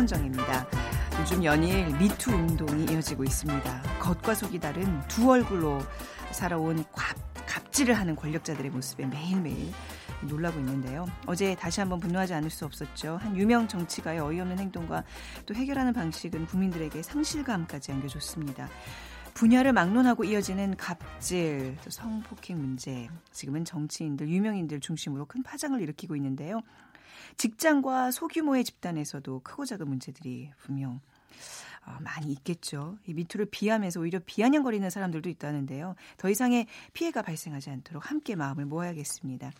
최현정입니다. 요즘 연일 미투 운동이 이어지고 있습니다. 겉과 속이 다른 두 얼굴로 살아온 갑, 갑질을 하는 권력자들의 모습에 매일매일 놀라고 있는데요. 어제 다시 한번 분노하지 않을 수 없었죠. 한 유명 정치가의 어이없는 행동과 또 해결하는 방식은 국민들에게 상실감까지 안겨줬습니다. 분야를 막론하고 이어지는 갑질, 성폭행 문제, 지금은 정치인들, 유명인들 중심으로 큰 파장을 일으키고 있는데요. 직장과 소규모의 집단에서도 크고 작은 문제들이 분명 어, 많이 있겠죠. 이 미투를 비하면서 오히려 비아냥거리는 사람들도 있다는데요. 더 이상의 피해가 발생하지 않도록 함께 마음을 모아야겠습니다.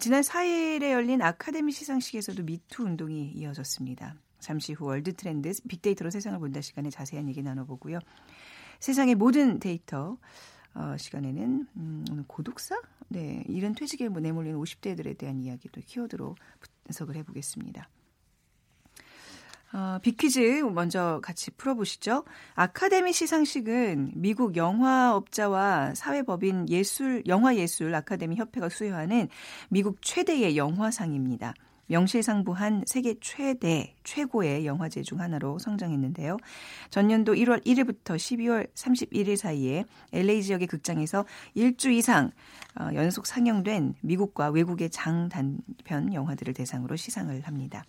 지난 4일에 열린 아카데미 시상식에서도 미투 운동이 이어졌습니다. 잠시 후 월드 트렌드 빅데이터로 세상을 본다 시간에 자세한 얘기 나눠보고요. 세상의 모든 데이터 어, 시간에는 음, 오늘 고독사? 네, 이런 퇴직에 내몰리는 50대들에 대한 이야기도 키워드로 분석을 해보겠습니다. 어, 빅퀴즈 먼저 같이 풀어보시죠. 아카데미 시상식은 미국 영화업자와 사회법인 예술, 영화예술 아카데미 협회가 수여하는 미국 최대의 영화상입니다. 명실상부한 세계 최대, 최고의 영화제 중 하나로 성장했는데요. 전년도 1월 1일부터 12월 31일 사이에 LA 지역의 극장에서 1주 이상 어, 연속 상영된 미국과 외국의 장단편 영화들을 대상으로 시상을 합니다.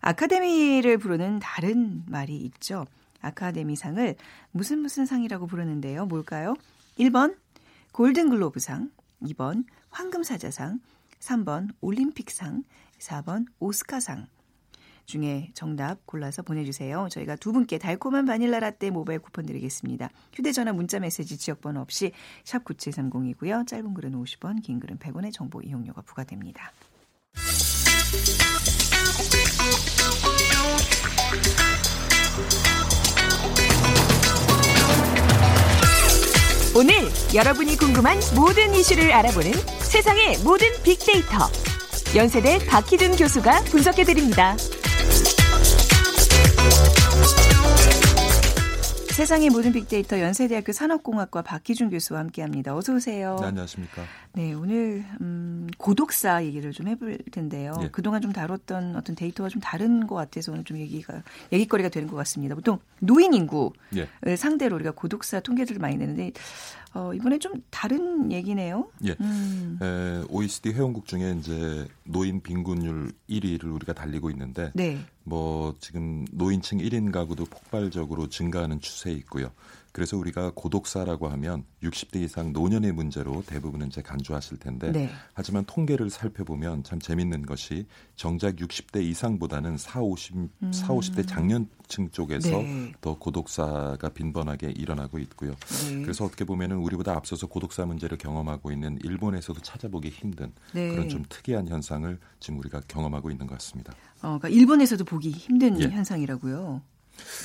아카데미를 부르는 다른 말이 있죠. 아카데미상을 무슨 무슨 상이라고 부르는데요. 뭘까요? 1번 골든글로브상, 2번 황금사자상, 3번 올림픽상, 4번 오스카상 중에 정답 골라서 보내주세요. 저희가 두 분께 달콤한 바닐라 라떼 모바일 쿠폰 드리겠습니다. 휴대전화 문자 메시지 지역번호 없이 샵 9730이고요. 짧은 글은 50원, 긴 글은 100원의 정보 이용료가 부과됩니다. 오늘 여러분이 궁금한 모든 이슈를 알아보는 세상의 모든 빅데이터. 연세대 박희준 교수가 분석해드립니다. 세상의 모든 빅데이터 연세대학교 산업공학과 박기준 교수와 함께합니다. 어서 오세요. 네, 안녕하십니까. 네, 오늘 음, 고독사 얘기를 좀 해볼 텐데요. 예. 그동안 좀 다뤘던 어떤 데이터가 좀 다른 것 같아서 오늘 좀 얘기가 얘기거리가 되는 것 같습니다. 보통 노인 인구 예. 상대로 우리가 고독사 통계들을 많이 내는데 어, 이번에 좀 다른 얘기네요. 예. 음. 에, OECD 회원국 중에 이제 노인 빈곤율 1위를 우리가 달리고 있는데 네. 뭐 지금 노인층 1인 가구도 폭발적으로 증가하는 추세에 있고요. 그래서 우리가 고독사라고 하면 60대 이상 노년의 문제로 대부분은 이제 간주하실 텐데 네. 하지만 통계를 살펴보면 참 재밌는 것이 정작 60대 이상보다는 4, 50, 음. 4, 50대 장년층 쪽에서 네. 더 고독사가 빈번하게 일어나고 있고요. 네. 그래서 어떻게 보면은 우리보다 앞서서 고독사 문제를 경험하고 있는 일본에서도 찾아보기 힘든 네. 그런 좀 특이한 현상을 지금 우리가 경험하고 있는 것 같습니다. 어, 그러니까 일본에서도 보기 힘든 예. 현상이라고요.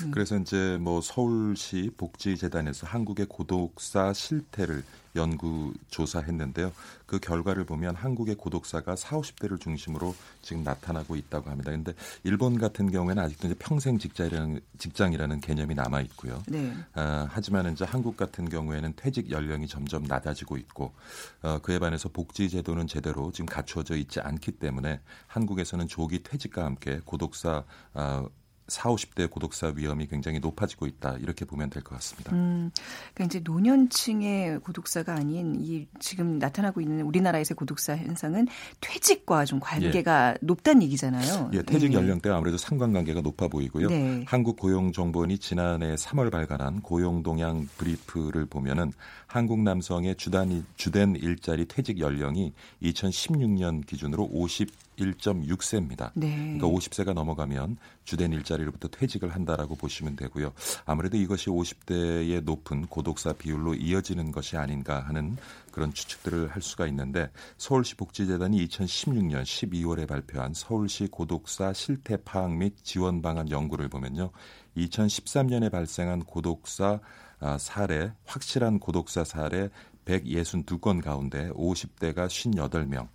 음. 그래서 이제 뭐 서울시 복지재단에서 한국의 고독사 실태를 연구 조사했는데요. 그 결과를 보면 한국의 고독사가 4, 50대를 중심으로 지금 나타나고 있다고 합니다. 그런데 일본 같은 경우에는 아직도 이제 평생 직장이라는, 직장이라는 개념이 남아 있고요. 네. 어, 하지만 이제 한국 같은 경우에는 퇴직 연령이 점점 낮아지고 있고 어, 그에 반해서 복지 제도는 제대로 지금 갖추어져 있지 않기 때문에 한국에서는 조기 퇴직과 함께 고독사 어, 4, 50대 고독사 위험이 굉장히 높아지고 있다 이렇게 보면 될 것 같습니다. 음, 그러니까 이제 노년층의 고독사가 아닌 이 지금 나타나고 있는 우리나라에서의 고독사 현상은 퇴직과 좀 관계가 예. 높다는 얘기잖아요. 예, 퇴직 네. 연령대와 아무래도 상관관계가 높아 보이고요. 네. 한국고용정보원이 지난해 3월 발간한 고용 동향 브리프를 보면은 한국 남성의 주단, 주된 일자리 퇴직 연령이 2016년 기준으로 50 1.6세입니다. 네. 그러니까 50세가 넘어가면 주된 일자리 로부터 퇴직을 한다라고 보시면 되고요. 아무래도 이것이 50대의 높은 고독사 비율로 이어지는 것이 아닌가 하는 그런 추측들을 할 수가 있는데 서울시 복지재단이 2016년 12월에 발표한 서울시 고독사 실태 파악 및 지원 방안 연구를 보면요. 2013년에 발생한 고독사 아, 사례, 확실한 고독사 사례 162건 가운데 50대가 58명,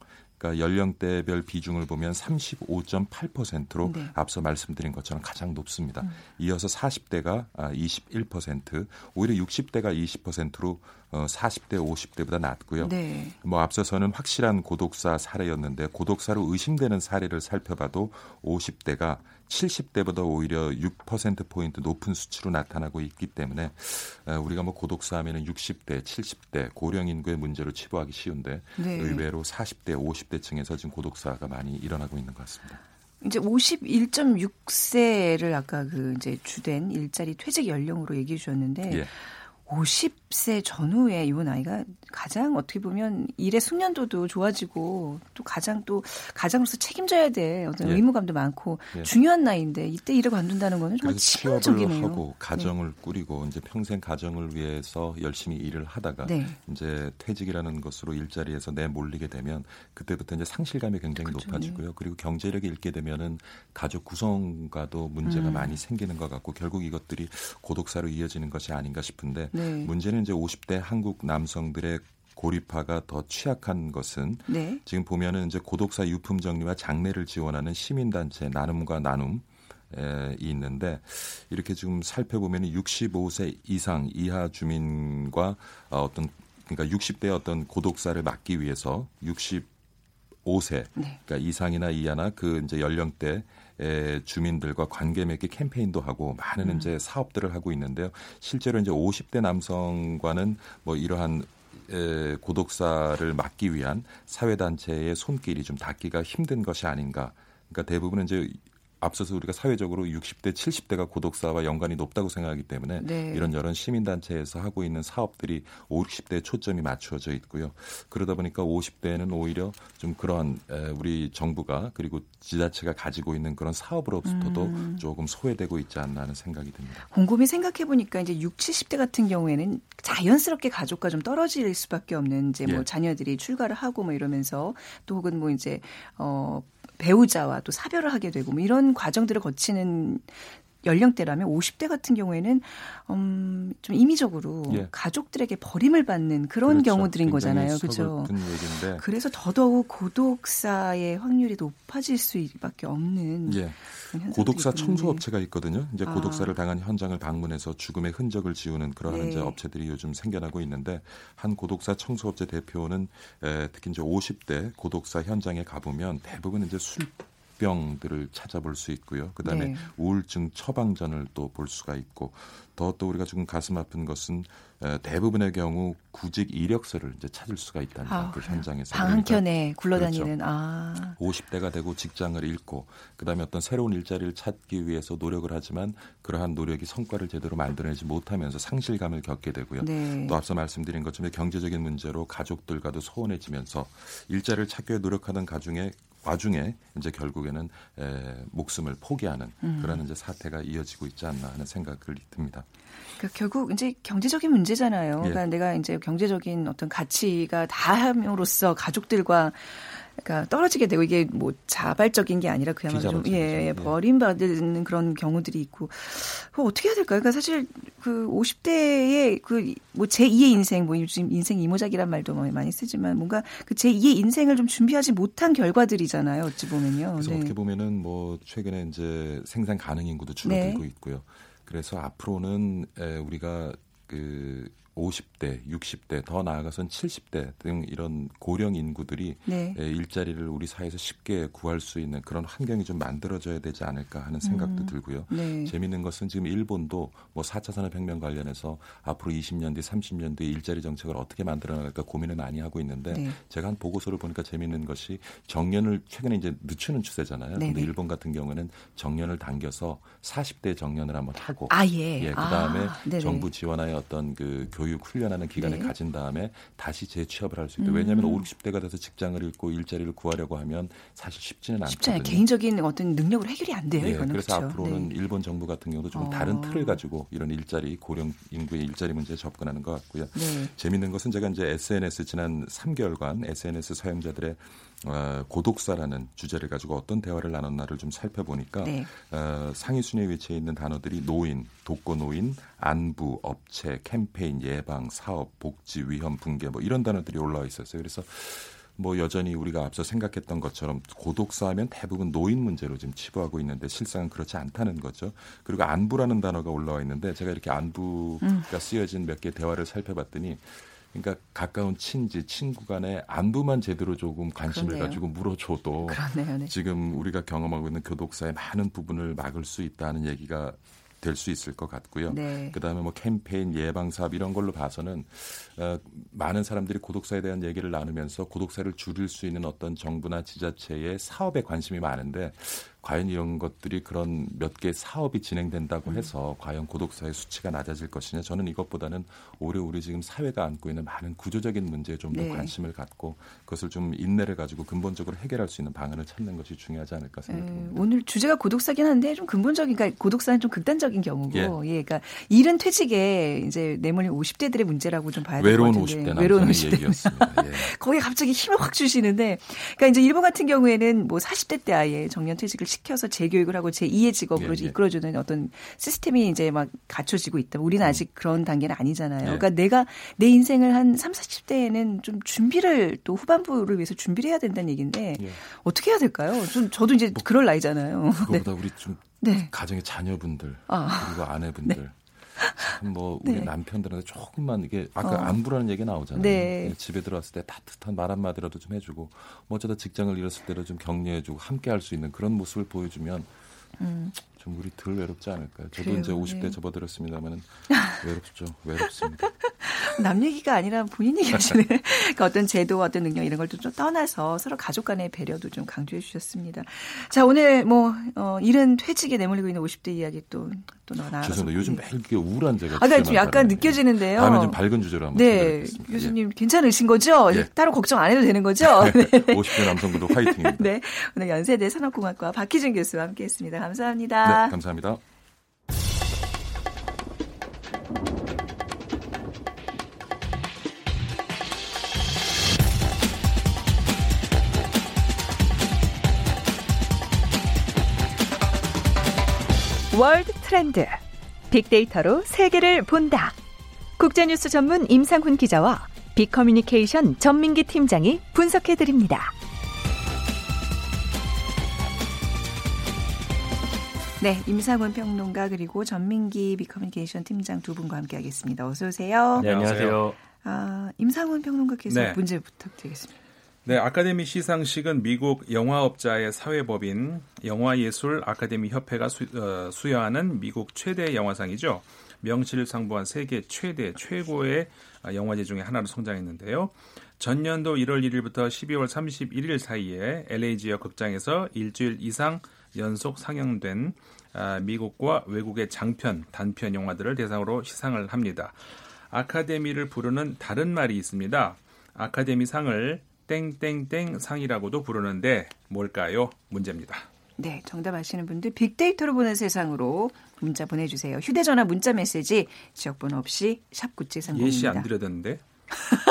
그러니까 연령대별 비중을 보면 35.8%로 네. 앞서 말씀드린 것처럼 가장 높습니다. 음. 이어서 40대가 21%, 아, 오히려 60대가 20%로 어, 40대, 50대보다 낮고요. 네. 뭐 앞서서는 확실한 고독사 사례였는데 고독사로 의심되는 사례를 살펴봐도 50대가 70대보다 오히려 6% 포인트 높은 수치로 나타나고 있기 때문에 어, 우리가 뭐 고독사 하면은 60대, 70대 고령 인구의 문제로 치부하기 쉬운데 네. 의외로 40대, 50대 층에서 지금 고독사가 많이 일어나고 있는 것 같습니다. 이제 51.6세를 아까 그 이제 주된 일자리 퇴직 연령으로 얘기해 주셨는데 예. 50세 전후에 이 나이가 가장 어떻게 보면 일의 숙련도도 좋아지고 또 가장 또 가장으로서 책임져야 될 어떤 예. 의무감도 많고 예. 중요한 나이인데 이때 일을 관둔다는 거는 정말 치명적이네요. 하고 가정을 네. 꾸리고 이제 평생 가정을 위해서 열심히 일을 하다가 네. 이제 퇴직이라는 것으로 일자리에서 내몰리게 되면 그때부터 이제 상실감이 굉장히 그렇죠. 높아지고요. 그리고 경제력이 잃게 되면은 가족 구성과도 문제가 음. 많이 생기는 것 같고 결국 이것들이 고독사로 이어지는 것이 아닌가 싶은데 네. 문제는 이제 50대 한국 남성들의 고립화가 더 취약한 것은 네. 지금 보면은 이제 고독사 유품 정리와 장례를 지원하는 시민단체 나눔과 나눔 에 있는데 이렇게 지금 살펴보면 65세 이상 이하 주민과 어, 어떤 그러니까 60대 어떤 고독사를 막기 위해서 65세 네. 그러니까 이상이나 이하나 그 이제 연령대 에, 주민들과 관계 맺기 캠페인도 하고 많은 음. 이제 사업들을 하고 있는데요. 실제로 이제 50대 남성과는 뭐 이러한 에, 고독사를 막기 위한 사회단체의 손길이 좀 닿기가 힘든 것이 아닌가. 그러니까 대부분은 이제 앞서서 우리가 사회적으로 60대, 70대가 고독사와 연관이 높다고 생각하기 때문에 네. 이런 여러 시민단체에서 하고 있는 사업들이 5, 60대에 초점이 맞추어져 있고요. 그러다 보니까 50대에는 오히려 좀 그런 우리 정부가 그리고 지자체가 가지고 있는 그런 사업으로부터도 음. 조금 소외되고 있지 않나 하는 생각이 듭니다. 곰곰이 생각해 보니까 이제 6, 70대 같은 경우에는 자연스럽게 가족과 좀 떨어질 수밖에 없는 이제 뭐 예. 자녀들이 출가를 하고 뭐 이러면서 또 혹은 뭐 이제 어 배우자와 또 사별을 하게 되고 뭐 이런 과정들을 거치는 연령대라면 50대 같은 경우에는 음, 좀 임의적으로 예. 가족들에게 버림을 받는 그런 그렇죠. 경우들인 거잖아요. 그렇죠. 그래서 더더욱 고독사의 확률이 높아질 수밖에 없는 예. 고독사 청소 업체가 있거든요. 이제 아. 고독사를 당한 현장을 방문해서 죽음의 흔적을 지우는 그러한 네. 이제 업체들이 요즘 생겨나고 있는데 한 고독사 청소 업체 대표는 에, 특히 이제 50대 고독사 현장에 가보면 대부분 이제 술 병들을 찾아볼 수 있고요. 그다음에 네. 우울증 처방전을 또 볼 수가 있고 더 또 우리가 지금 가슴 아픈 것은 대부분의 경우 구직 이력서를 이제 찾을 수가 있다는 아, 그 현장에서 방 한켠에 굴러다니는 그렇죠. 아. 50대가 되고 직장을 잃고 그다음에 어떤 새로운 일자리를 찾기 위해서 노력을 하지만 그러한 노력이 성과를 제대로 만들어내지 못하면서 상실감을 겪게 되고요. 네. 또 앞서 말씀드린 것처럼 경제적인 문제로 가족들과도 소원해지면서 일자리를 찾기 위해 노력하는 가중에 와중에 이제 결국에는 에, 목숨을 포기하는 음. 그런 이제 사태가 이어지고 있지 않나 하는 생각을 듭니다. 그러니까 결국 이제 경제적인 문제잖아요. 예. 그러니까 내가 이제 경제적인 어떤 가치가 다함으로써 가족들과 그러니까 떨어지게 되고 이게 뭐 자발적인 게 아니라 그야말로 좀 예, 예, 버림받는 그런 경우들이 있고 그 어떻게 해야 될까요? 그러니까 사실 그 50대의 그 뭐 제2의 인생 뭐 요즘 인생 이모작이란 말도 뭐 많이 쓰지만 뭔가 그 제2의 인생을 좀 준비하지 못한 결과들이잖아요. 어찌 보면요. 그래서 네. 어떻게 보면은 뭐 최근에 이제 생산 가능 인구도 줄어들고 네. 있고요. 그래서 앞으로는 에, 우리가 그 50대, 60대, 더 나아가선 70대 등 이런 고령 인구들이 네. 일자리를 우리 사회에서 쉽게 구할 수 있는 그런 환경이 좀 만들어져야 되지 않을까 하는 생각도 음. 들고요. 네. 재미있는 것은 지금 일본도 뭐 4차 산업혁명 관련해서 앞으로 20년 뒤, 30년 뒤에 일자리 정책을 어떻게 만들어 나갈까 고민을 많이 하고 있는데 네. 제가 한 보고서를 보니까 재미있는 것이 정년을 최근에 이제 늦추는 추세잖아요. 네, 근데 네. 일본 같은 경우는 정년을 당겨서 40대 정년을 한번 하고 아 예. 예 그다음에 아, 정부 지원하의 어떤 그 교육 교육 훈련하는 기간을 네. 가진 다음에 다시 재취업을 할 수 있다. 음. 왜냐하면 5, 60대가 돼서 직장을 잃고 일자리를 구하려고 하면 사실 쉽지는 않거든요. 쉽지 않아요. 개인적인 어떤 능력으로 해결이 안 돼요. 네, 이거는 그래서 그렇죠. 앞으로는 네. 일본 정부 같은 경우도 좀 어. 다른 틀을 가지고 이런 일자리 고령 인구의 일자리 문제에 접근하는 것 같고요. 네. 재밌는 것은 제가 이제 SNS 지난 3개월간 SNS 사용자들의 어, 고독사라는 주제를 가지고 어떤 대화를 나눴나를 좀 살펴보니까 네. 어, 상위 순위에 위치해 있는 단어들이 노인, 독거노인, 안부, 업체, 캠페인, 예방, 사업, 복지, 위험, 붕괴 뭐 이런 단어들이 올라와 있었어요. 그래서 뭐 여전히 우리가 앞서 생각했던 것처럼 고독사하면 대부분 노인 문제로 지금 치부하고 있는데 실상은 그렇지 않다는 거죠. 그리고 안부라는 단어가 올라와 있는데 제가 이렇게 안부가 음. 쓰여진 몇 개 대화를 살펴봤더니 그러니까 가까운 친지, 친구 간의 안부만 제대로 조금 관심을 그러네요. 가지고 물어줘도 네. 지금 우리가 경험하고 있는 교독사의 많은 부분을 막을 수 있다는 얘기가 될 수 있을 것 같고요. 네. 그다음에 뭐 캠페인, 예방 사업 이런 걸로 봐서는 어, 많은 사람들이 고독사에 대한 얘기를 나누면서 고독사를 줄일 수 있는 어떤 정부나 지자체의 사업에 관심이 많은데 과연 이런 것들이 그런 몇 개 사업이 진행된다고 음. 해서 음. 과연 고독사의 수치가 낮아질 것이냐 저는 이것보다는 오히려 우리 지금 사회가 안고 있는 많은 구조적인 문제에 좀더 네. 관심을 갖고 그것을 좀 인내를 가지고 근본적으로 해결할 수 있는 방안을 찾는 것이 중요하지 않을까 생각합니다. 네. 오늘 주제가 고독사긴 한데 좀 근본적인 그러니까 고독사는 좀 극단적인 경우고 예. 예 그러니까 일은 퇴직에 이제 내몰린 50대들의 문제라고 좀 봐야 외로운 50대 외로운 50대 얘기였습니다. 예. 거기에 갑자기 힘을 확 주시는데 그러니까 이제 일본 같은 경우에는 뭐 40대 때 아예 정년 퇴직을 시켜서 재교육을 하고 제2의 직업으로 예, 예. 이끌어주는 어떤 시스템이 이제 막 갖춰지고 있다. 우리는 음. 아직 그런 단계는 아니잖아요. 예. 그러니까 내가 내 인생을 한 3, 40대에는 좀 준비를 또 후반부를 위해서 준비를 해야 된다는 얘기인데 예. 어떻게 해야 될까요? 좀 저도 이제 뭐, 그럴 나이잖아요. 그거보다 네. 우리 좀 네. 가정의 자녀분들 아. 그리고 아내분들 네. 뭐 우리 네. 남편들한테 조금만 이게 아까 어. 안부라는 얘기 나오잖아요. 네. 집에 들어왔을 때 따뜻한 말 한마디라도 좀 해주고 뭐 어쩌다 직장을 잃었을 때도 좀 격려해주고 함께 할 수 있는 그런 모습을 보여주면 음. 좀 우리 덜 외롭지 않을까요? 저도 그래요, 이제 50대 네. 접어들었습니다만은 외롭죠. 외롭습니다. 남 얘기가 아니라 본인 얘기하시는 그러니까 어떤 제도, 어떤 능력 이런 걸 좀 떠나서 서로 가족 간의 배려도 좀 강조해 주셨습니다. 자, 오늘 뭐, 어, 이른 퇴직에 내몰리고 있는 50대 이야기 또, 또 나와서. 죄송합니다. 요즘 매일 이렇게 우울한 제가. 아, 좀 약간 느껴지는데요. 다음에 좀 밝은 주제로 한번. 네. 교수님 예. 괜찮으신 거죠? 예. 따로 걱정 안 해도 되는 거죠? 네. 50대 남성분도 화이팅입니다. 네. 오늘 연세대 산업공학과 박희준 교수와 함께 했습니다. 감사합니다. 네, 감사합니다. 월드 트렌드. 빅데이터로 세계를 본다. 국제뉴스 전문 임상훈 기자와 빅커뮤니케이션 전민기 팀장이 분석해 드립니다. 네, 임상훈 평론가 그리고 전민기 빅커뮤니케이션 팀장 두 분과 함께하겠습니다. 어서 오세요. 네, 안녕하세요. 아, 임상훈 평론가께서 네. 문제 부탁드리겠습니다. 네, 아카데미 시상식은 미국 영화업자의 사회법인 영화예술 아카데미 협회가 수, 어, 수여하는 미국 최대 영화상이죠. 명실상부한 세계 최대 최고의 영화제 중에 하나로 성장했는데요. 전년도 1월 1일부터 12월 31일 사이에 LA 지역 극장에서 일주일 이상 연속 상영된 아, 미국과 외국의 장편, 단편 영화들을 대상으로 시상을 합니다. 아카데미를 부르는 다른 말이 있습니다. 아카데미 상을 땡땡땡 상이라고도 부르는데 뭘까요? 문제입니다. 네, 정답 아시는 분들 빅데이터로 보는 세상으로 문자 보내주세요. 휴대전화 문자 메시지 지역번호 없이 샵 9730입니다. 예시 안 드려졌는데?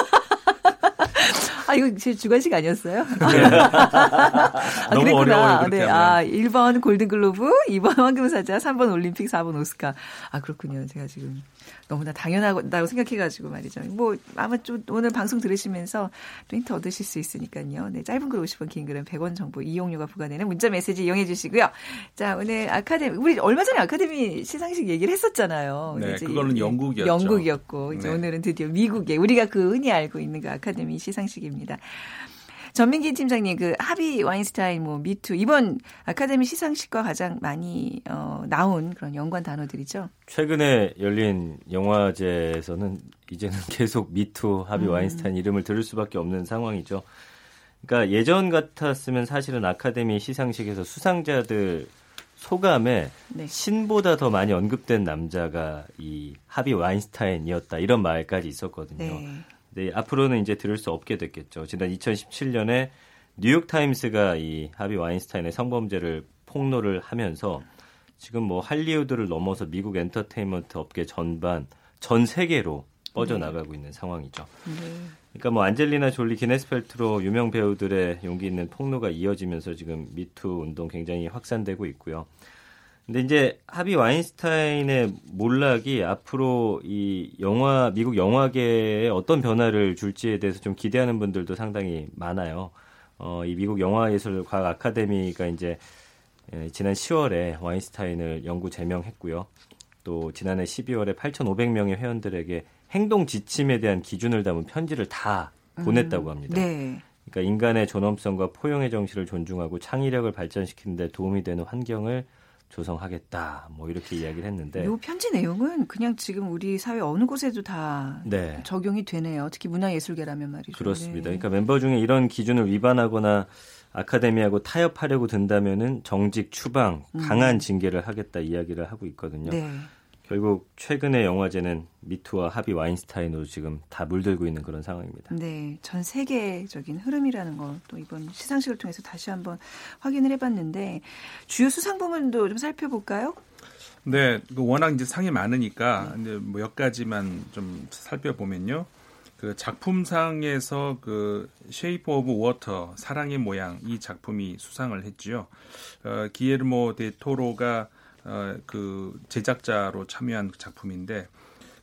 아, 이거 제 주관식 아니었어요? 네. 아, 너무 어려워요. 네. 아, 1번 골든글로브, 2번 황금사자, 3번 올림픽, 4번 오스카. 아, 그렇군요. 제가 지금 너무나 당연하다고 생각해가지고 말이죠. 뭐 아마 좀 오늘 방송 들으시면서 또 힌트 얻으실 수 있으니까요. 네, 짧은 글 50원, 긴 글은 100원 정보 이용료가 부과되는 문자 메시지 이용해 주시고요. 자, 오늘 아카데미 우리 얼마 전에 아카데미 시상식 얘기를 했었잖아요. 네, 그거는 영국이었죠. 영국이었고 이제 네. 오늘은 드디어 미국에 우리가 그 흔히 알고 있는 그 아카데미 시상식입 니다. 전민기 팀장님 그 하비 와인스타인 뭐 미투 이번 아카데미 시상식과 가장 많이 어, 나온 그런 연관 단어들이죠. 최근에 열린 영화제에서는 이제는 계속 미투 하비 음. 와인스타인 이름을 들을 수밖에 없는 상황이죠. 그러니까 예전 같았으면 사실은 아카데미 시상식에서 수상자들 소감에 네. 신보다 더 많이 언급된 남자가 이 하비 와인스타인이었다 이런 말까지 있었거든요. 네. 네, 앞으로는 이제 들을 수 없게 됐겠죠. 지난 2017년에 뉴욕 타임스가 이 하비 와인스타인의 성범죄를 폭로를 하면서 지금 뭐 할리우드를 넘어서 미국 엔터테인먼트 업계 전반 전 세계로 뻗어나가고 네. 있는 상황이죠. 네. 그러니까 뭐 안젤리나 졸리, 기네스 펠트로 유명 배우들의 용기 있는 폭로가 이어지면서 지금 미투 운동 굉장히 확산되고 있고요. 근데 이제 하비 와인스타인의 몰락이 앞으로 이 영화 미국 영화계에 어떤 변화를 줄지에 대해서 좀 기대하는 분들도 상당히 많아요. 어, 이 미국 영화예술과학 아카데미가 이제 예, 지난 10월에 와인스타인을 영구 제명했고요. 또 지난해 12월에 8,500명의 회원들에게 행동 지침에 대한 기준을 담은 편지를 다 보냈다고 합니다. 음, 네. 그러니까 인간의 존엄성과 포용의 정신을 존중하고 창의력을 발전시키는 데 도움이 되는 환경을 조성하겠다. 뭐 이렇게 이야기를 했는데. 이 편지 내용은 그냥 지금 우리 사회 어느 곳에도 다 네. 적용이 되네요. 특히 문화예술계라면 말이죠. 그렇습니다. 네. 그러니까 멤버 중에 이런 기준을 위반하거나 아카데미하고 타협하려고 든다면은 정직 추방, 음. 강한 징계를 하겠다 이야기를 하고 있거든요. 네. 결국 최근의 영화제는 미투와 하비 와인스타인으로 지금 다 물들고 있는 그런 상황입니다. 네, 전 세계적인 흐름이라는 것도 이번 시상식을 통해서 다시 한번 확인을 해봤는데 주요 수상 부문도 좀 살펴볼까요? 네, 그 워낙 이제 상이 많으니까 네. 이제 뭐 몇 가지만 좀 살펴보면요. 그 작품상에서 그 Shape of Water 사랑의 모양 이 작품이 수상을 했지요. 어, 기예르모 델 토로가 어, 그 제작자로 참여한 작품인데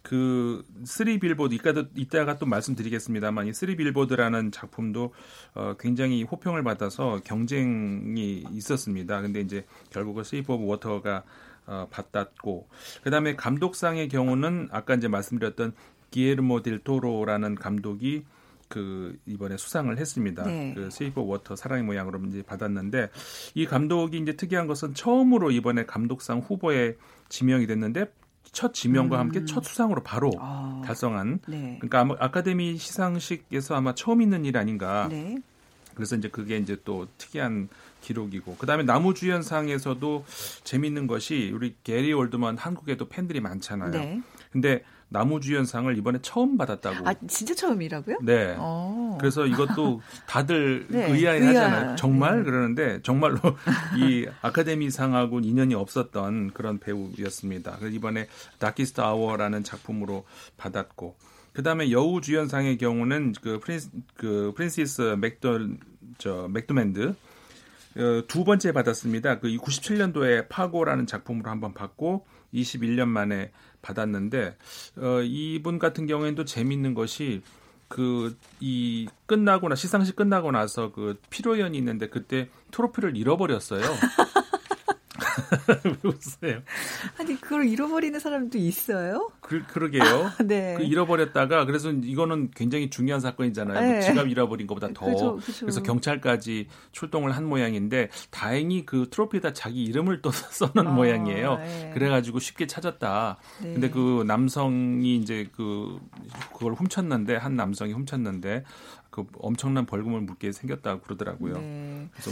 그 Three Billboards 이따도 이따가 또 말씀드리겠습니다만 이 Three Billboards라는 작품도 어 굉장히 호평을 받아서 경쟁이 있었습니다. 근데 이제 결국은 Shape of Water가 어 받았고 그다음에 감독상의 경우는 아까 이제 말씀드렸던 기예르모 델 토로라는 감독이 그 이번에 수상을 했습니다. 네. 그 Shape of Water 사랑의 모양으로 이제 받았는데 이 감독이 이제 특이한 것은 처음으로 이번에 감독상 후보에 지명이 됐는데 첫 지명과 음. 함께 첫 수상으로 바로 아. 달성한 네. 그러니까 아카데미 시상식에서 아마 처음 있는 일 아닌가. 네. 그래서 이제 그게 이제 또 특이한 기록이고 그다음에 나무주연상에서도 재미있는 것이 우리 게리 올드먼 한국에도 팬들이 많잖아요. 네. 근데 나무주연상을 이번에 처음 받았다고. 아 진짜 처음이라고요? 네. 오. 어. 그래서 이것도 다들 네. 의아해하잖아요. 정말 네. 그러는데 정말로 이 아카데미상하고는 인연이 없었던 그런 배우였습니다. 그래서 이번에 Darkest Hour라는 작품으로 받았고. 그다음에 여우 주연상의 경우는 그 프란시스 그 프란시스 맥도 저 맥도맨드 어, 두 번째 받았습니다. 그 97년도에 파고라는 작품으로 한번 받고 21년 만에 받았는데 어, 이분 같은 경우에는 또 재밌는 것이 그 이 끝나거나 시상식 끝나고 나서 그 피로연이 있는데 그때 트로피를 잃어버렸어요. 웃어요. 아니 그걸 잃어버리는 사람도 있어요? 그, 그러게요. 네. 그 잃어버렸다가 그래서 이거는 굉장히 중요한 사건이잖아요. 네. 지갑 잃어버린 것보다 더. 그죠, 그죠. 그래서 경찰까지 출동을 한 모양인데 다행히 그 트로피에다 자기 이름을 또 써놓은 아, 모양이에요. 네. 그래가지고 쉽게 찾았다. 네. 근데 그 남성이 이제 그 그걸 훔쳤는데 한 남성이 훔쳤는데 그 엄청난 벌금을 묻게 생겼다고 그러더라고요. 네. 그래서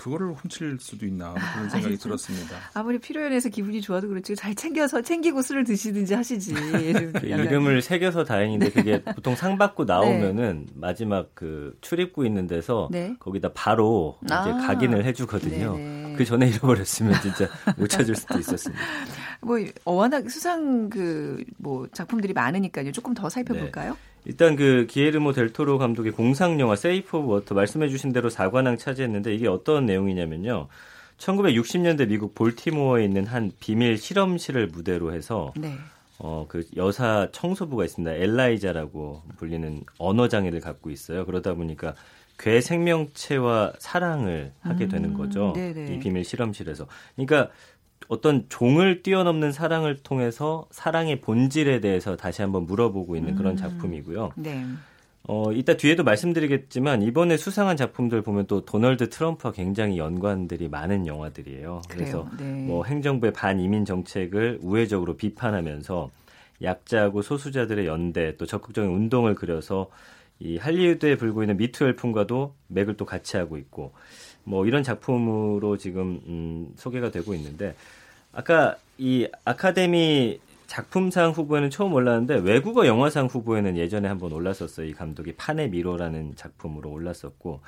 그거를 훔칠 수도 있나 그런 생각이 들었습니다. 아무리 필요해서 기분이 좋아도 그렇지 잘 챙겨서 챙기고 술을 드시든지 하시지. 그 이름을 새겨서 다행인데 그게 보통 상 받고 나오면은 네. 마지막 그 출입구 있는 데서 네. 거기다 바로 이제 아. 각인을 해주거든요. 네네. 그 전에 잃어버렸으면 진짜 못 찾을 수도 있었습니다. 뭐 워낙 수상 그 뭐 작품들이 많으니까요. 조금 더 살펴볼까요? 네. 일단 그 기예르모 델 토로 감독의 공상 영화 Shape of Water 말씀해 주신 대로 4관왕 차지했는데 이게 어떤 내용이냐면요. 1960년대 미국 볼티모어에 있는 한 비밀 실험실을 무대로 해서 네. 어, 그 여자 청소부가 있습니다. 엘라이자라고 불리는 언어 장애를 갖고 있어요. 그러다 보니까 괴 생명체와 사랑을 하게 되는 음, 거죠. 음, 이 비밀 실험실에서. 그러니까 어떤 종을 뛰어넘는 사랑을 통해서 사랑의 본질에 대해서 다시 한번 물어보고 있는 그런 음. 작품이고요. 네. 어, 이따 뒤에도 말씀드리겠지만 이번에 수상한 작품들 보면 또 도널드 트럼프와 굉장히 연관들이 많은 영화들이에요. 그래서 네. 뭐 행정부의 반이민 정책을 우회적으로 비판하면서 약자하고 소수자들의 연대 또 적극적인 운동을 그려서 이 할리우드에 불고 있는 미투 열풍과도 맥을 또 같이 하고 있고 뭐 이런 작품으로 지금 음, 소개가 되고 있는데 아까 이 아카데미 작품상 후보에는 처음 올랐는데 외국어 영화상 후보에는 예전에 한번 올랐었어요. 이 감독이 판의 미로라는 작품으로 올랐었고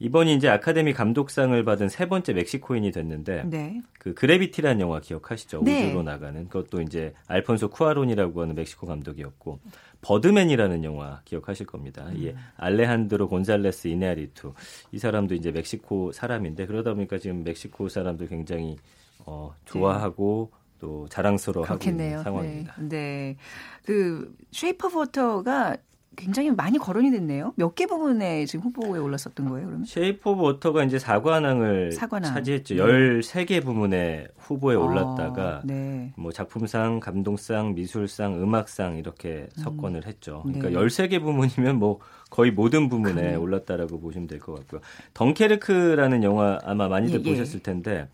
이번이 이제 아카데미 감독상을 받은 세 번째 멕시코인이 됐는데 네. 그 그래비티라는 영화 기억하시죠? 네. 우주로 나가는 그것도 이제 알폰소 쿠아론이라고 하는 멕시코 감독이었고 버드맨이라는 영화 기억하실 겁니다. 음. 예, 알레한드로 곤잘레스 이네아리투 이 사람도 이제 멕시코 사람인데 그러다 보니까 지금 멕시코 사람도 굉장히 어, 좋아하고 네. 또 자랑스러워하고 있는 상황입니다. 네. 네. 그 Shape of Water가 굉장히 많이 거론이 됐네요. 몇 개 부분에 지금 후보에 올랐었던 거예요, 그러면? Shape of Water가 이제 사관왕을 사관왕. 차지했죠. 네. 13개 부문에 후보에 아, 올랐다가 네. 뭐 작품상, 감독상, 미술상, 음악상 이렇게 음. 석권을 했죠. 그러니까 네. 13개 부문이면 뭐 거의 모든 부문에 그래. 올랐다라고 보시면 될 것 같고요. 덩케르크라는 영화 아마 많이들 예, 예. 보셨을 텐데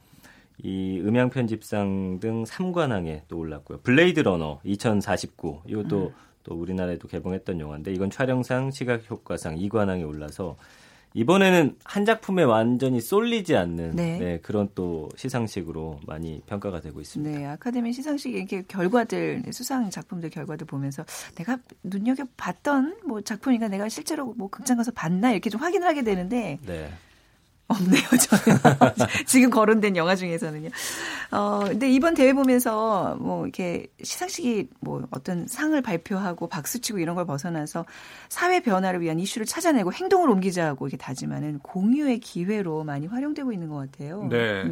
이 음향 편집상 등 3관왕에 또 올랐고요. Blade Runner 2049 이것도 음. 또 우리나라에도 개봉했던 영화인데 이건 촬영상, 시각 효과상 2관왕에 올라서 이번에는 한 작품에 완전히 쏠리지 않는 네. 네, 그런 또 시상식으로 많이 평가가 되고 있습니다. 네, 아카데미 시상식 이렇게 결과들 수상 작품들 결과들 보면서 내가 눈여겨 봤던 뭐 작품이니까 내가 실제로 뭐 극장 가서 봤나 이렇게 좀 확인을 하게 되는데 네. 없네요, 저는. 지금 거론된 영화 중에서는요. 어, 근데 이번 대회 보면서 뭐 이렇게 시상식이 뭐 어떤 상을 발표하고 박수치고 이런 걸 벗어나서 사회 변화를 위한 이슈를 찾아내고 행동을 옮기자고 이렇게 다짐하는 공유의 기회로 많이 활용되고 있는 것 같아요. 네.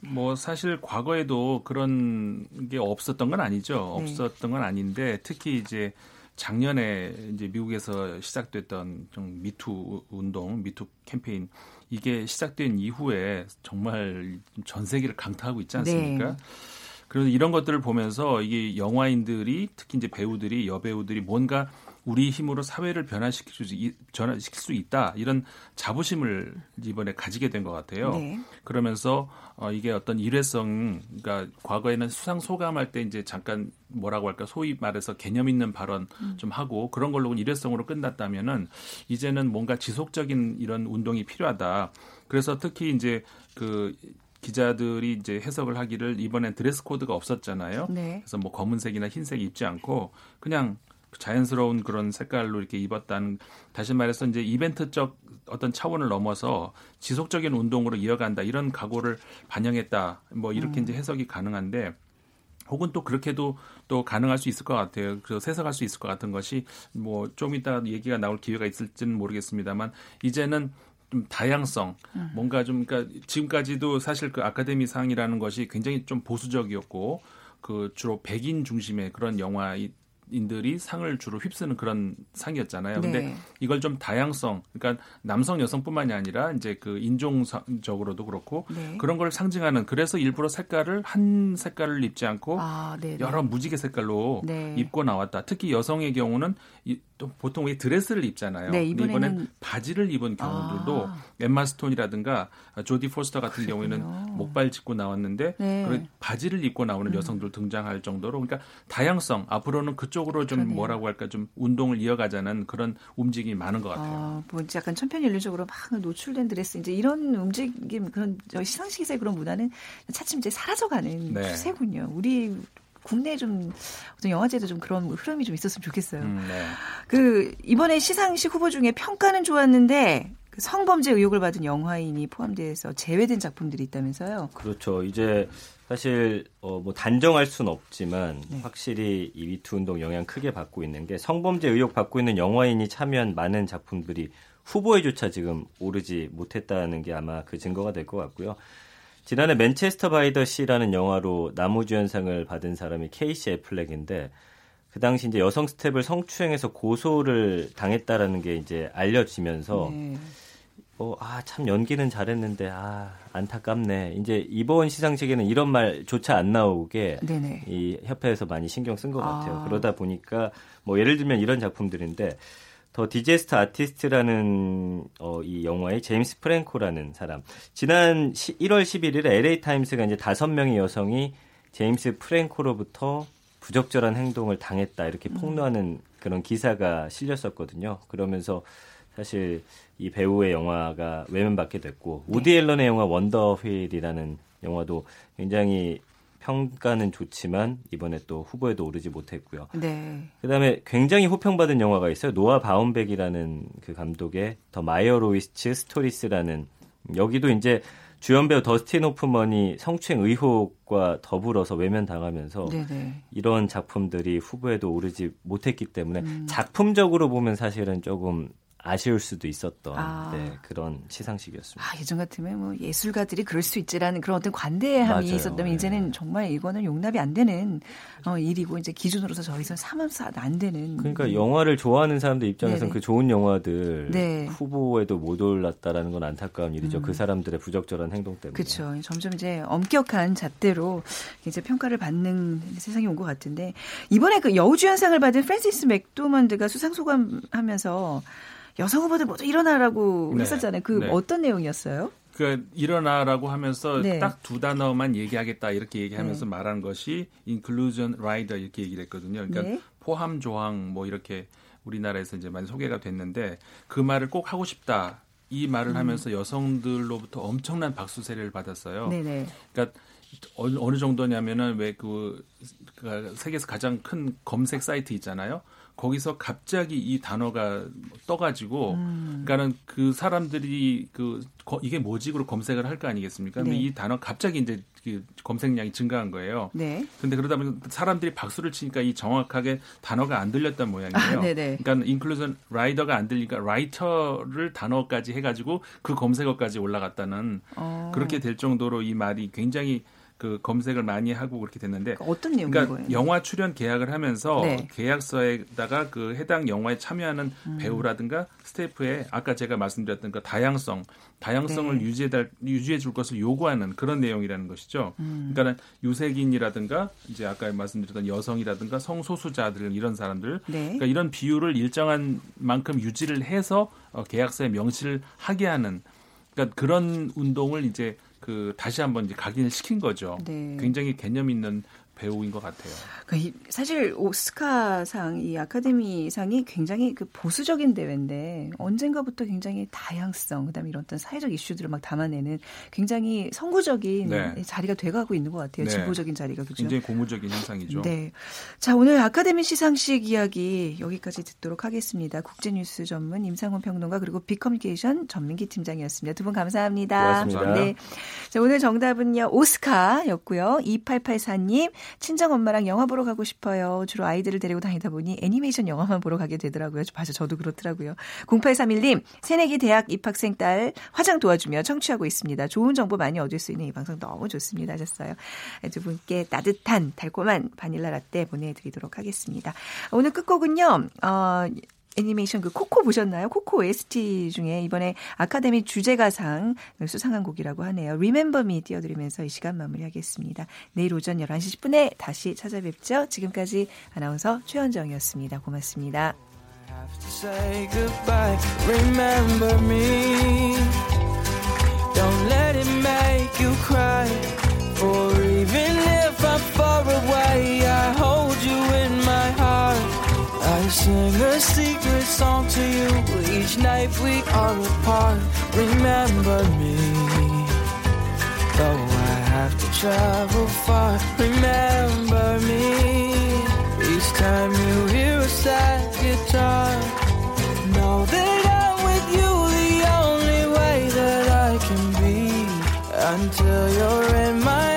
뭐 사실 과거에도 그런 게 없었던 건 아니죠. 네. 없었던 건 아닌데 특히 이제 작년에 이제 미국에서 시작됐던 좀 미투 운동, 미투 캠페인 이게 시작된 이후에 정말 전 세계를 강타하고 있지 않습니까? 네. 그래서 이런 것들을 보면서 이게 영화인들이 특히 이제 배우들이 여배우들이 뭔가 우리 힘으로 사회를 변화시킬 수, 전환시킬 수 있다 이런 자부심을 이번에 가지게 된 것 같아요. 네. 그러면서 어, 이게 어떤 일회성, 그러니까 과거에는 수상 소감할 때 이제 잠깐 뭐라고 할까 소위 말해서 개념 있는 발언 음. 좀 하고 그런 걸로 일회성으로 끝났다면은 이제는 뭔가 지속적인 이런 운동이 필요하다. 그래서 특히 이제 그 기자들이 이제 해석을 하기를 이번엔 드레스 코드가 없었잖아요. 네. 그래서 뭐 검은색이나 흰색 입지 않고 그냥 자연스러운 그런 색깔로 이렇게 입었다는 다시 말해서 이제 이벤트적 어떤 차원을 넘어서 지속적인 운동으로 이어간다 이런 각오를 반영했다 뭐 이렇게 음. 이제 해석이 가능한데 혹은 또 그렇게도 또 가능할 수 있을 것 같아요. 그래서 해석할 수 있을 것 같은 것이 뭐 좀 이따 얘기가 나올 기회가 있을지는 모르겠습니다만 이제는 좀 다양성, 음. 뭔가 좀 그러니까 지금까지도 사실 그 아카데미 상이라는 것이 굉장히 좀 보수적이었고 그 주로 백인 중심의 그런 영화 인들이 상을 주로 휩쓰는 그런 상이었잖아요. 근데 네. 이걸 좀 다양성, 그러니까 남성 여성뿐만이 아니라 이제 그 인종적으로도 그렇고 네. 그런 걸 상징하는 그래서 일부러 색깔을 한 색깔을 입지 않고 아, 네, 네. 여러 무지개 색깔로 네. 입고 나왔다. 특히 여성의 경우는 이, 또 보통 왜 드레스를 입잖아요. 네, 이번에는 이번엔 바지를 입은 경우들도 아. 엠마 스톤이라든가 조디 포스터 같은 그렇군요. 경우에는 목발 짚고 나왔는데 네. 그 바지를 입고 나오는 음. 여성들 등장할 정도로 그러니까 다양성 앞으로는 그쪽으로 좀 그러네요. 뭐라고 할까 좀 운동을 이어가자는 그런 움직임이 많은 것 같아요. 아, 뭐 약간 천편일률적으로 막 노출된 드레스 이제 이런 움직임 그런 시상식에서의 그런 문화는 차츰 이제 사라져가는 네. 추세군요. 우리 국내 좀 어떤 영화제도 좀 그런 흐름이 좀 있었으면 좋겠어요. 음, 네. 그 이번에 시상식 후보 중에 평가는 좋았는데 그 성범죄 의혹을 받은 영화인이 포함돼서 제외된 작품들이 있다면서요? 그렇죠. 이제 사실 어, 뭐 단정할 수는 없지만 네. 확실히 이 위투 운동 영향 크게 받고 있는 게 성범죄 의혹 받고 있는 영화인이 참여한 많은 작품들이 후보에조차 지금 오르지 못했다는 게 아마 그 증거가 될 것 같고요. 지난해 Manchester by the Sea라는 영화로 남우주연상을 받은 사람이 케이시 애플렉인데 그 당시 이제 여성 스텝을 성추행해서 고소를 당했다라는 게 이제 알려지면서 네. 어, 아, 참 연기는 잘했는데 아, 안타깝네. 이제 이번 시상식에는 이런 말조차 안 나오게 네네. 이 협회에서 많이 신경 쓴 것 같아요. 아. 그러다 보니까 뭐 예를 들면 이런 작품들인데 The Disaster Artist라는 어, 이 영화의 제임스 프랭코라는 사람. 지난 1월 11일에 LA 타임스가 이제 다섯 명의 여성이 제임스 프랭코로부터 부적절한 행동을 당했다 이렇게 음. 폭로하는 그런 기사가 실렸었거든요. 그러면서 사실 이 배우의 영화가 외면받게 됐고 네. 우디 앨런의 영화 Wonder Wheel이라는 영화도 굉장히 평가는 좋지만 이번에 또 후보에도 오르지 못했고요. 네. 그다음에 굉장히 호평받은 영화가 있어요. 노아 바움백이라는 그 감독의 The Meyerowitz Stories라는 여기도 이제 주연 배우 더스틴 호프먼이 성추행 의혹과 더불어서 외면당하면서 네네. 이런 작품들이 후보에도 오르지 못했기 때문에 음. 작품적으로 보면 사실은 조금 아쉬울 수도 있었던 아. 네, 그런 시상식이었습니다. 아, 예전 같으면 뭐 예술가들이 그럴 수 있지라는 그런 어떤 관대함이 맞아요. 있었다면 네. 이제는 정말 이거는 용납이 안 되는 어, 일이고 이제 기준으로서 저희선 삼합사 안 되는. 그러니까 음. 영화를 좋아하는 사람들 입장에서는 그 좋은 영화들 네. 후보에도 못 올랐다라는 건 안타까운 일이죠. 음. 그 사람들의 부적절한 행동 때문에. 그렇죠. 점점 이제 엄격한 잣대로 이제 평가를 받는 세상이 온 것 같은데 이번에 그 여우주연상을 받은 프랜시스 맥도먼드가 수상 소감하면서 여성 후보들 모두 일어나라고 네. 했었잖아요. 그 네. 어떤 내용이었어요? 그 일어나라고 하면서 네. 딱두 단어만 얘기하겠다 이렇게 얘기하면서 네. 말한 것이 inclusion rider 이렇게 얘기를 했거든요. 그러니까 네. 포함 조항 뭐 이렇게 우리나라에서 이제 많이 소개가 됐는데 그 말을 꼭 하고 싶다. 이 말을 음. 하면서 여성들로부터 엄청난 박수 세례를 받았어요. 네네. 그러니까 어느 정도냐면은 왜그 그 세계에서 가장 큰 검색 사이트 있잖아요. 거기서 갑자기 이 단어가 떠가지고, 음. 그러니까는 그 사람들이 그 이게 뭐지로 검색을 할 거 아니겠습니까? 네. 근데 이 단어 갑자기 이제 그 검색량이 증가한 거예요. 네. 근데 그러다 보니 사람들이 박수를 치니까 이 정확하게 단어가 안 들렸단 모양이에요. 아, 그러니까 인클루전 라이더가 안 들리니까 라이터를 단어까지 해가지고 그 검색어까지 올라갔다는 어. 그렇게 될 정도로 이 말이 굉장히 그 검색을 많이 하고 그렇게 됐는데 그러니까 어떤 내용인 그러니까 거예요? 영화 출연 계약을 하면서 네. 계약서에다가 그 해당 영화에 참여하는 음. 배우라든가 스태프의 아까 제가 말씀드렸던 그 다양성, 다양성을 네. 유지해 유지해 줄 것을 요구하는 그런 내용이라는 것이죠. 음. 그러니까 유색인이라든가 이제 아까 말씀드렸던 여성이라든가 성소수자들 이런 사람들, 네. 그러니까 이런 비율을 일정한 만큼 유지를 해서 어, 계약서에 명시를 하게 하는 그러니까 그런 운동을 이제 그 다시 한번 이제 각인을 시킨 거죠. 네. 굉장히 개념 있는 배우인 것 같아요. 그 사실 오스카상 이 아카데미상이 굉장히 그 보수적인 대회인데 언젠가부터 굉장히 다양성 그다음에 이런 어떤 사회적 이슈들을 막 담아내는 굉장히 선구적인 네. 자리가 돼가고 있는 것 같아요. 네. 진보적인 자리가 그죠? 굉장히 고무적인 현상이죠. 네. 자 오늘 아카데미 시상식 이야기 여기까지 듣도록 하겠습니다. 국제뉴스 전문 임상훈 평론가 그리고 비커뮤니케이션 전민기 팀장이었습니다. 두 분 감사합니다. 고맙습니다. 네. 자 오늘 정답은요 오스카였고요. 2884님 친정 엄마랑 영화 보러 가고 싶어요. 주로 아이들을 데리고 다니다 보니 애니메이션 영화만 보러 가게 되더라고요. 맞아, 저도 그렇더라고요. 0831님, 새내기 대학 입학생 딸 화장 도와주며 청취하고 있습니다. 좋은 정보 많이 얻을 수 있는 이 방송 너무 좋습니다. 하셨어요. 두 분께 따뜻한 달콤한 바닐라 라떼 보내드리도록 하겠습니다. 오늘 끝곡은요, 어, 애니메이션 그 코코 보셨나요? 코코 OST 중에 이번에 아카데미 주제가상 수상한 곡이라고 하네요. Remember Me 띄워드리면서 이 시간 마무리하겠습니다. 내일 오전 11시 10분에 다시 찾아뵙죠. 지금까지 아나운서 최현정이었습니다. 고맙습니다. Don't let song to you each night we are apart. Remember me, though I have to travel far. Remember me each time you hear a sad guitar. Know that I'm with you the only way that I can be until you're in my.